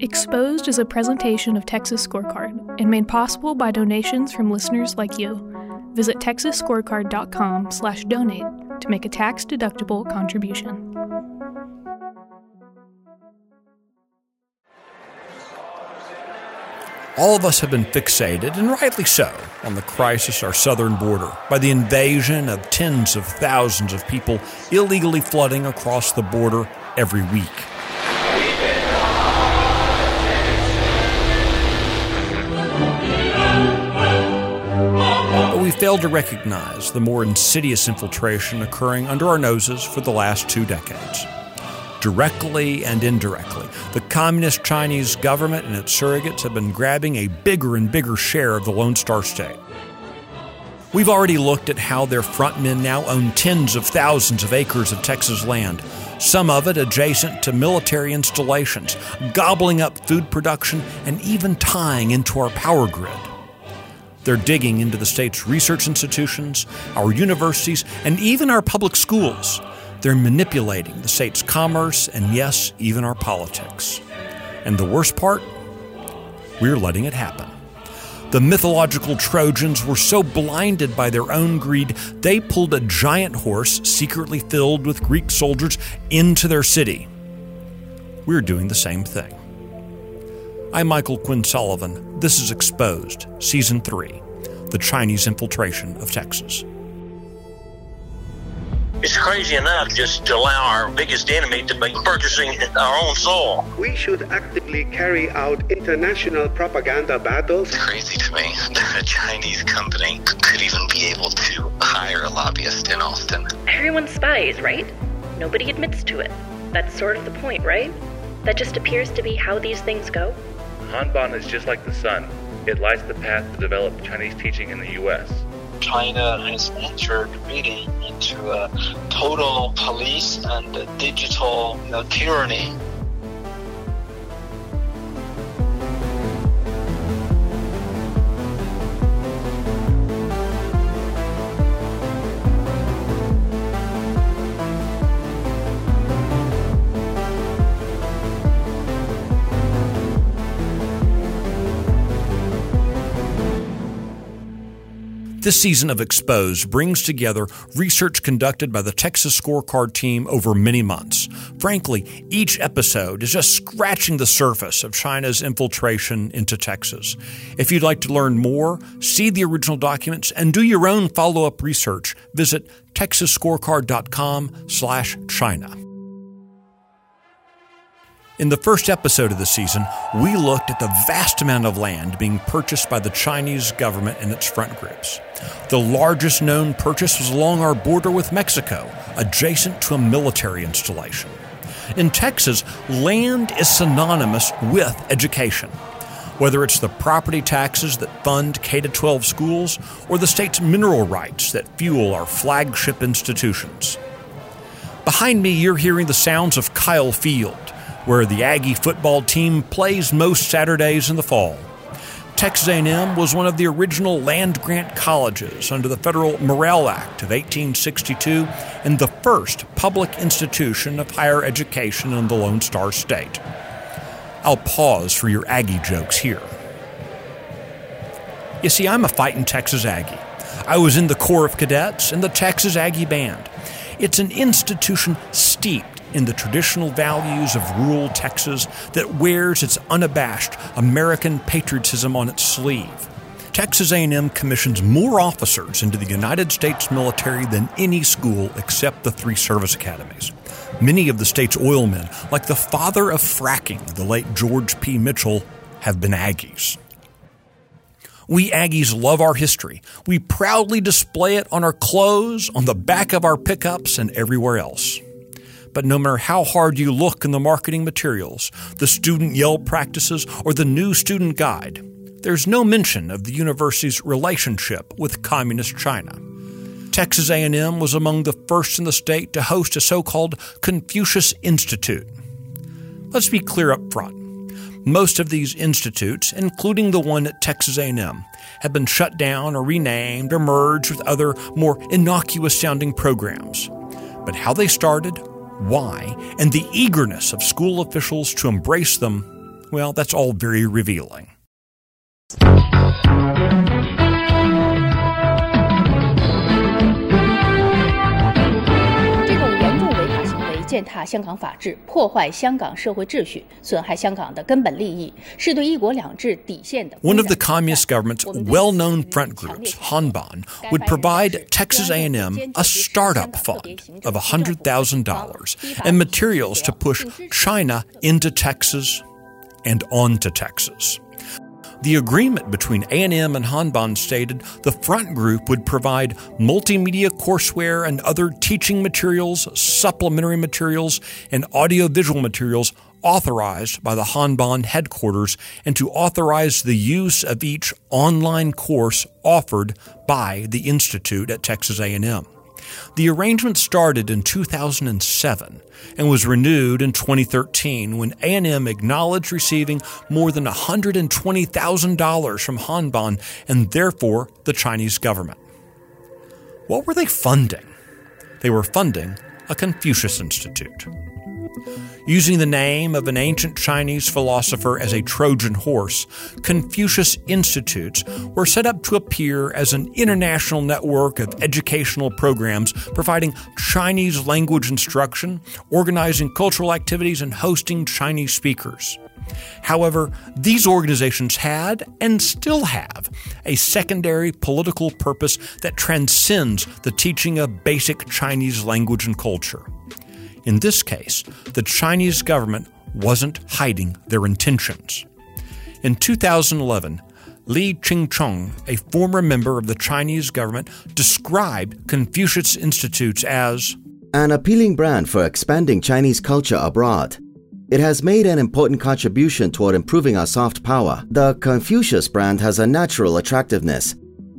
Exposed is a presentation of Texas Scorecard and made possible by donations from listeners like you. Visit texasscorecard.com/donate to make a tax-deductible contribution. All of us have been fixated, and rightly so, on the crisis our southern border by the invasion of tens of thousands of people illegally flooding across the border every week. But we fail to recognize the more insidious infiltration occurring under our noses for the last two decades. Directly and indirectly, the Communist Chinese government and its surrogates have been grabbing a bigger and bigger share of the Lone Star State. We've already looked at how their frontmen now own tens of thousands of acres of Texas land, some of it adjacent to military installations, gobbling up food production and even tying into our power grid. They're digging into the state's research institutions, our universities, and even our public schools. They're manipulating the state's commerce and, yes, even our politics. And the worst part? We're letting it happen. The mythological Trojans were so blinded by their own greed, they pulled a giant horse secretly filled with Greek soldiers into their city. We're doing the same thing. I'm Michael Quinn Sullivan. This is Exposed, Season 3 The Chinese Infiltration of Texas. It's crazy enough just to allow our biggest enemy to be purchasing our own soil. We should actively carry out international propaganda battles. It's crazy to me that a Chinese company could even be able to hire a lobbyist in Austin. Everyone spies, right? Nobody admits to it. That's sort of the point, right? That just appears to be how these things go. Hanban is just like the sun. It lights the path to develop Chinese teaching in the U.S. China has entered really into a total police and digital you know, tyranny. This season of Exposed brings together research conducted by the Texas Scorecard team over many months. Frankly, each episode is just scratching the surface of China's infiltration into Texas. If you'd like to learn more, see the original documents, and do your own follow-up research, visit texasscorecard.com/china. In the first episode of the season, we looked at the vast amount of land being purchased by the Chinese government and its front groups. The largest known purchase was along our border with Mexico, adjacent to a military installation. In Texas, land is synonymous with education. Whether it's the property taxes that fund K 12 schools or the state's mineral rights that fuel our flagship institutions. Behind me, you're hearing the sounds of Kyle Field where the Aggie football team plays most Saturdays in the fall. Texas A&M was one of the original land grant colleges under the Federal Morrill Act of 1862 and the first public institution of higher education in the Lone Star State. I'll pause for your Aggie jokes here. You see, I'm a fighting Texas Aggie. I was in the Corps of Cadets and the Texas Aggie Band. It's an institution steeped in the traditional values of rural Texas that wears its unabashed American patriotism on its sleeve. Texas A&M commissions more officers into the United States military than any school except the three service academies. Many of the state's oilmen, like the father of fracking, the late George P. Mitchell, have been Aggies. We Aggies love our history. We proudly display it on our clothes, on the back of our pickups, and everywhere else. But no matter how hard you look in the marketing materials, the student yell practices, or the new student guide, there's no mention of the university's relationship with communist China. Texas A&M was among the first in the state to host a so-called Confucius Institute. Let's be clear up front. Most of these institutes, including the one at Texas A&M, have been shut down or renamed or merged with other more innocuous sounding programs. But how they started, why, and the eagerness of school officials to embrace them Well, that's all very revealing. 践踏香港法治、破坏香港社会秩序、损害香港的根本利益，是对“一国两制”底线的。 One of the communist government's well-known front groups, Hanban, would provide Texas A&M a startup fund of $100,000 and materials to push China into Texas and onto Texas. The agreement between A&M and Hanban stated the front group would provide multimedia courseware and other teaching materials, supplementary materials, and audiovisual materials authorized by the Hanban headquarters and to authorize the use of each online course offered by the institute at Texas A&M. The arrangement started in 2007 and was renewed in 2013 when A&M acknowledged receiving more than $120,000 from Hanban and therefore the Chinese government. What were they funding? They were funding a Confucius Institute. Using the name of an ancient Chinese philosopher as a Trojan horse, Confucius Institutes were set up to appear as an international network of educational programs providing Chinese language instruction, organizing cultural activities, and hosting Chinese speakers. However, these organizations had and still have a secondary political purpose that transcends the teaching of basic Chinese language and culture. In this case, the Chinese government wasn't hiding their intentions. In 2011, Li Changchun, a former member of the Chinese government, described Confucius Institutes as an appealing brand for expanding Chinese culture abroad. It has made an important contribution toward improving our soft power. The Confucius brand has a natural attractiveness.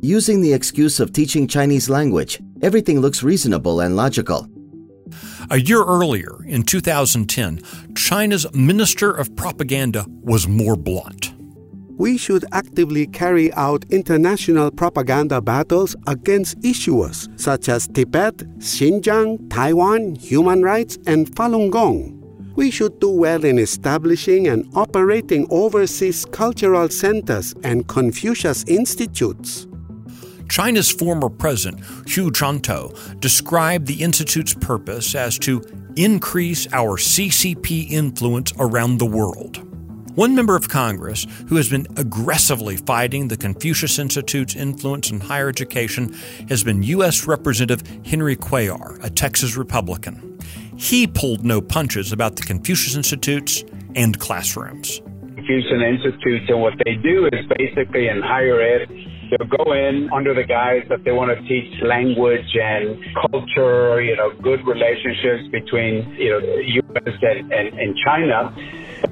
Using the excuse of teaching Chinese language, everything looks reasonable and logical. A year earlier, in 2010, China's Minister of Propaganda was more blunt. We should actively carry out international propaganda battles against issuers such as Tibet, Xinjiang, Taiwan, human rights, and Falun Gong. We should do well in establishing and operating overseas cultural centers and Confucius institutes. China's former president, Hu Jintao, described the Institute's purpose as to increase our CCP influence around the world. One member of Congress who has been aggressively fighting the Confucius Institute's influence in higher education has been U.S. Representative Henry Cuellar, a Texas Republican. He pulled no punches about the Confucius Institutes and classrooms. Confucius Institutes and what they do is basically in higher ed, they'll go in under the guise that they want to teach language and culture, you know, good relationships between, you know, the U.S. and, and, and China.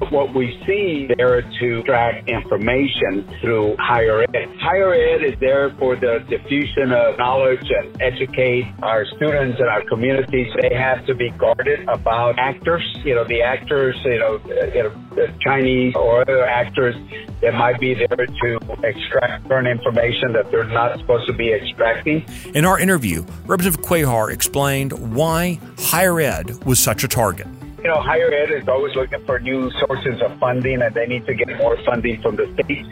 What we see there to extract information through higher ed. Higher ed is there for the diffusion of knowledge and educate our students and our communities. They have to be guarded about actors, you know, the actors, you know, you know the Chinese or other actors that might be there to extract certain information that they're not supposed to be extracting. In our interview, Representative Cuellar explained why higher ed was such a target. You know, higher ed is always looking for new sources of funding, and they need to get more funding from the state.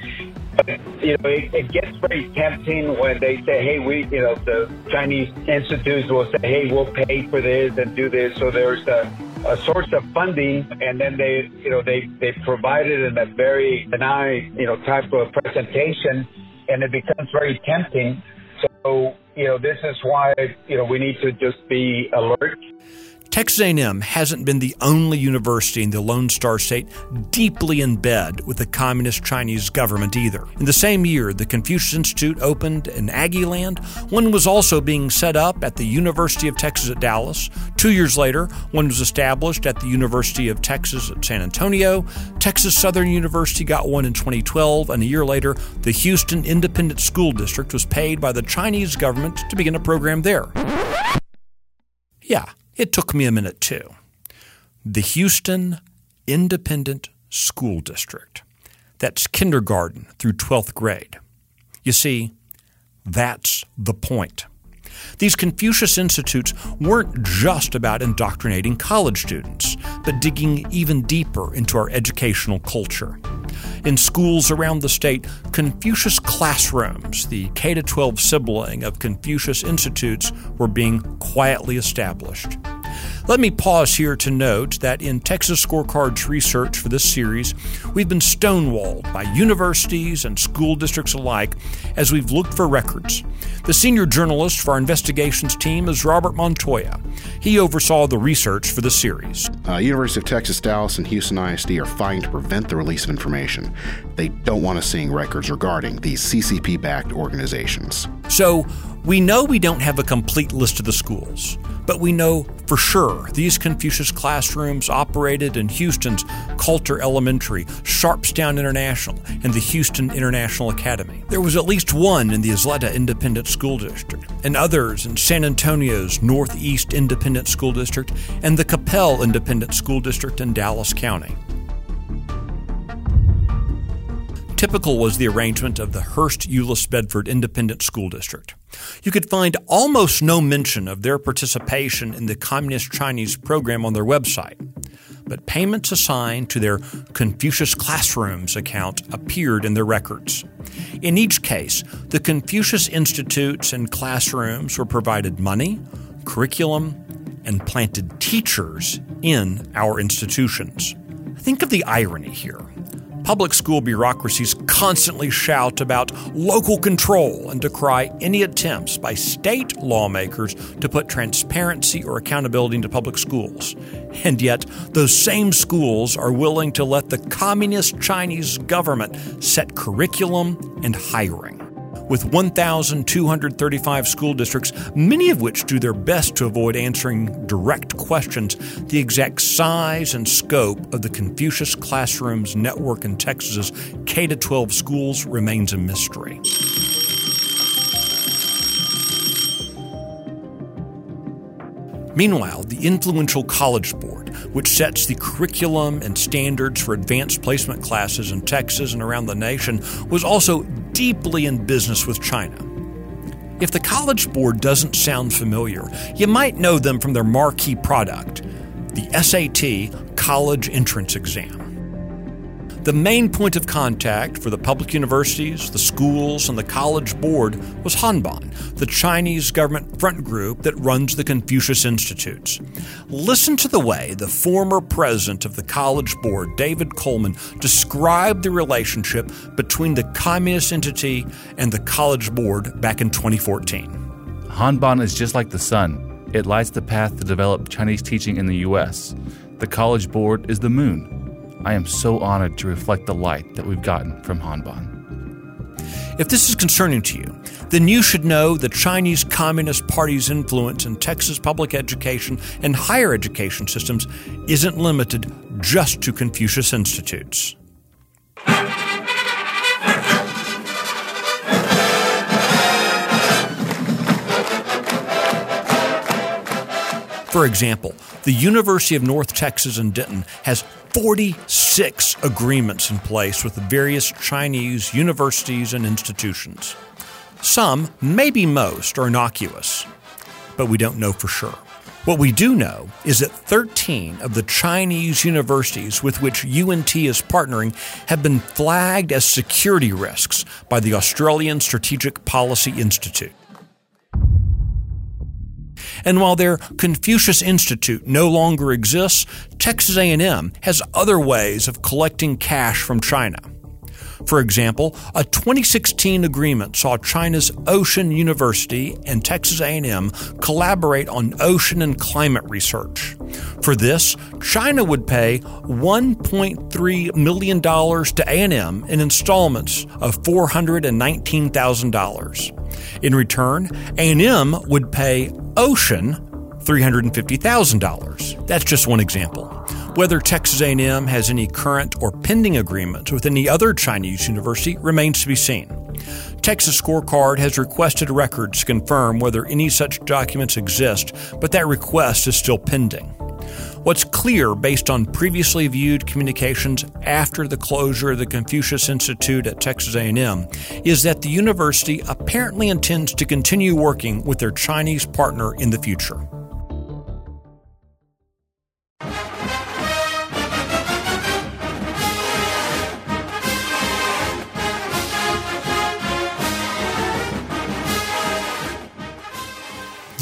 But, you know, it, it gets very tempting when they say, hey, we, you know, the Chinese institutes will say, hey, we'll pay for this and do this. So there's a, a source of funding, and then they, you know, they, they provide it in a very benign, you know, type of presentation, and it becomes very tempting. So, you know, this is why, you know, we need to just be alert. Texas A&M hasn't been the only university in the Lone Star State deeply in bed with the communist Chinese government either. In the same year, the Confucius Institute opened in Aggieland. One was also being set up at the University of Texas at Dallas. Two years later, one was established at the University of Texas at San Antonio. Texas Southern University got one in 2012, and a year later, the Houston Independent School District was paid by the Chinese government to begin a program there. Yeah, it took me a minute too. The Houston Independent School District. That's kindergarten through 12th grade. You see, that's the point. These Confucius Institutes weren't just about indoctrinating college students, but digging even deeper into our educational culture. In schools around the state, Confucius classrooms, the K 12 sibling of Confucius Institutes, were being quietly established. Let me pause here to note that in Texas Scorecard's research for this series, we've been stonewalled by universities and school districts alike as we've looked for records. The senior journalist for our investigations team is Robert Montoya. He oversaw the research for the series. Uh, University of Texas Dallas and Houston ISD are fighting to prevent the release of information. They don't want us seeing records regarding these CCP backed organizations. So, we know we don't have a complete list of the schools, but we know for sure these Confucius classrooms operated in Houston's Kolter Elementary, Sharpstown International, and the Houston International Academy. There was at least one in the Ysleta Independent School District, and others in San Antonio's Northeast Independent School District and the Coppell Independent School District in Dallas County. Typical was the arrangement of the Hurst Euless Bedford Independent School District. You could find almost no mention of their participation in the Communist Chinese program on their website, but payments assigned to their Confucius Classrooms account appeared in their records. In each case, the Confucius Institutes and classrooms were provided money, curriculum, and planted teachers in our institutions. Think of the irony here. Public school bureaucracies constantly shout about local control and decry any attempts by state lawmakers to put transparency or accountability into public schools. And yet, those same schools are willing to let the communist Chinese government set curriculum and hiring with 1,235 school districts, many of which do their best to avoid answering direct questions, the exact size and scope of the Confucius Classrooms network in Texas's K 12 schools remains a mystery. Meanwhile, the influential College Board, which sets the curriculum and standards for advanced placement classes in Texas and around the nation, was also deeply in business with China. If the College Board doesn't sound familiar, you might know them from their marquee product, the SAT College Entrance Exam. The main point of contact for the public universities, the schools, and the College Board was Hanban, the Chinese government front group that runs the Confucius Institutes. Listen to the way the former president of the College Board, David Coleman, described the relationship between the communist entity and the College Board back in 2014. Hanban is just like the sun. It lights the path to develop Chinese teaching in the U.S. The College Board is the moon. I am so honored to reflect the light that we've gotten from Hanban. If this is concerning to you, then you should know the Chinese Communist Party's influence in Texas public education and higher education systems isn't limited just to Confucius Institutes. For example, the University of North Texas in Denton has 46 agreements in place with various Chinese universities and institutions. Some, maybe most, are innocuous, but we don't know for sure. What we do know is that 13 of the Chinese universities with which UNT is partnering have been flagged as security risks by the Australian Strategic Policy Institute. And while their Confucius Institute no longer exists, Texas A&M has other ways of collecting cash from China. For example, a 2016 agreement saw China's Ocean University and Texas A&M collaborate on ocean and climate research. For this, China would pay 1.3 million dollars to A&M in installments of $419,000. In return, A&M would pay Ocean $350,000. That's just one example. Whether Texas A&M has any current or pending agreements with any other Chinese university remains to be seen. Texas Scorecard has requested records to confirm whether any such documents exist, but that request is still pending. What's clear based on previously viewed communications after the closure of the Confucius Institute at Texas A&M is that the university apparently intends to continue working with their Chinese partner in the future.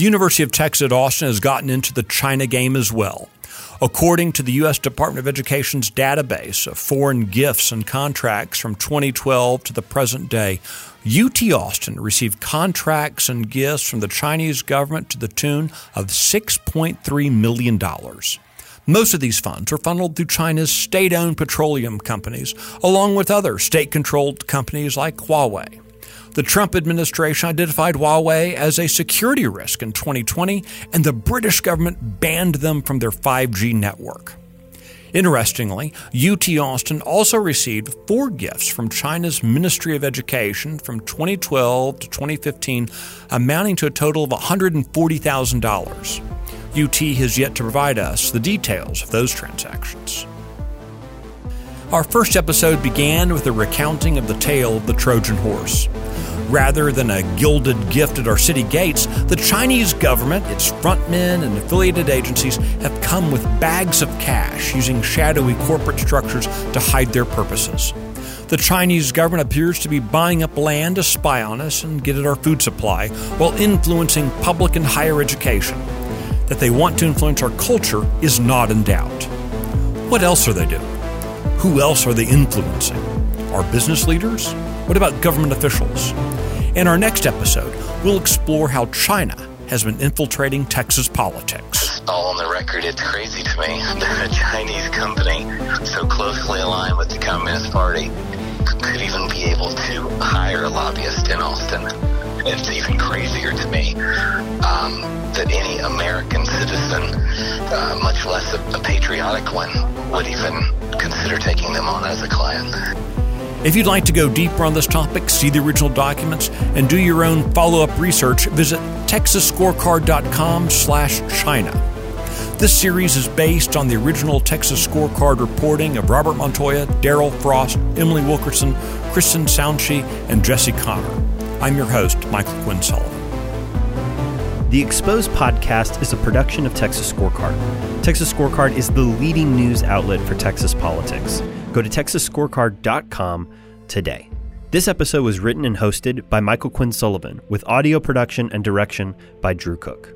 The University of Texas at Austin has gotten into the China game as well. According to the U.S. Department of Education's database of foreign gifts and contracts from 2012 to the present day, UT Austin received contracts and gifts from the Chinese government to the tune of $6.3 million. Most of these funds are funneled through China's state owned petroleum companies, along with other state controlled companies like Huawei. The Trump administration identified Huawei as a security risk in 2020, and the British government banned them from their 5G network. Interestingly, UT Austin also received four gifts from China's Ministry of Education from 2012 to 2015, amounting to a total of $140,000. UT has yet to provide us the details of those transactions. Our first episode began with a recounting of the tale of the Trojan horse. Rather than a gilded gift at our city gates, the Chinese government, its frontmen, and affiliated agencies have come with bags of cash using shadowy corporate structures to hide their purposes. The Chinese government appears to be buying up land to spy on us and get at our food supply while influencing public and higher education. That they want to influence our culture is not in doubt. What else are they doing? Who else are they influencing? Our business leaders? What about government officials? In our next episode, we'll explore how China has been infiltrating Texas politics. All on the record, it's crazy to me that a Chinese company so closely aligned with the Communist Party could even be able to hire a lobbyist in Austin. It's even crazier to me um, that any American citizen, uh, much less a, a patriotic one, would even consider taking them on as a client. If you'd like to go deeper on this topic, see the original documents, and do your own follow-up research, visit texasscorecard.com slash China. This series is based on the original Texas Scorecard reporting of Robert Montoya, Daryl Frost, Emily Wilkerson, Kristen Soundshi, and Jesse Connor. I'm your host, Michael Quinn Sullivan. The Exposed podcast is a production of Texas Scorecard. Texas Scorecard is the leading news outlet for Texas politics. Go to texasscorecard.com today. This episode was written and hosted by Michael Quinn Sullivan, with audio production and direction by Drew Cook.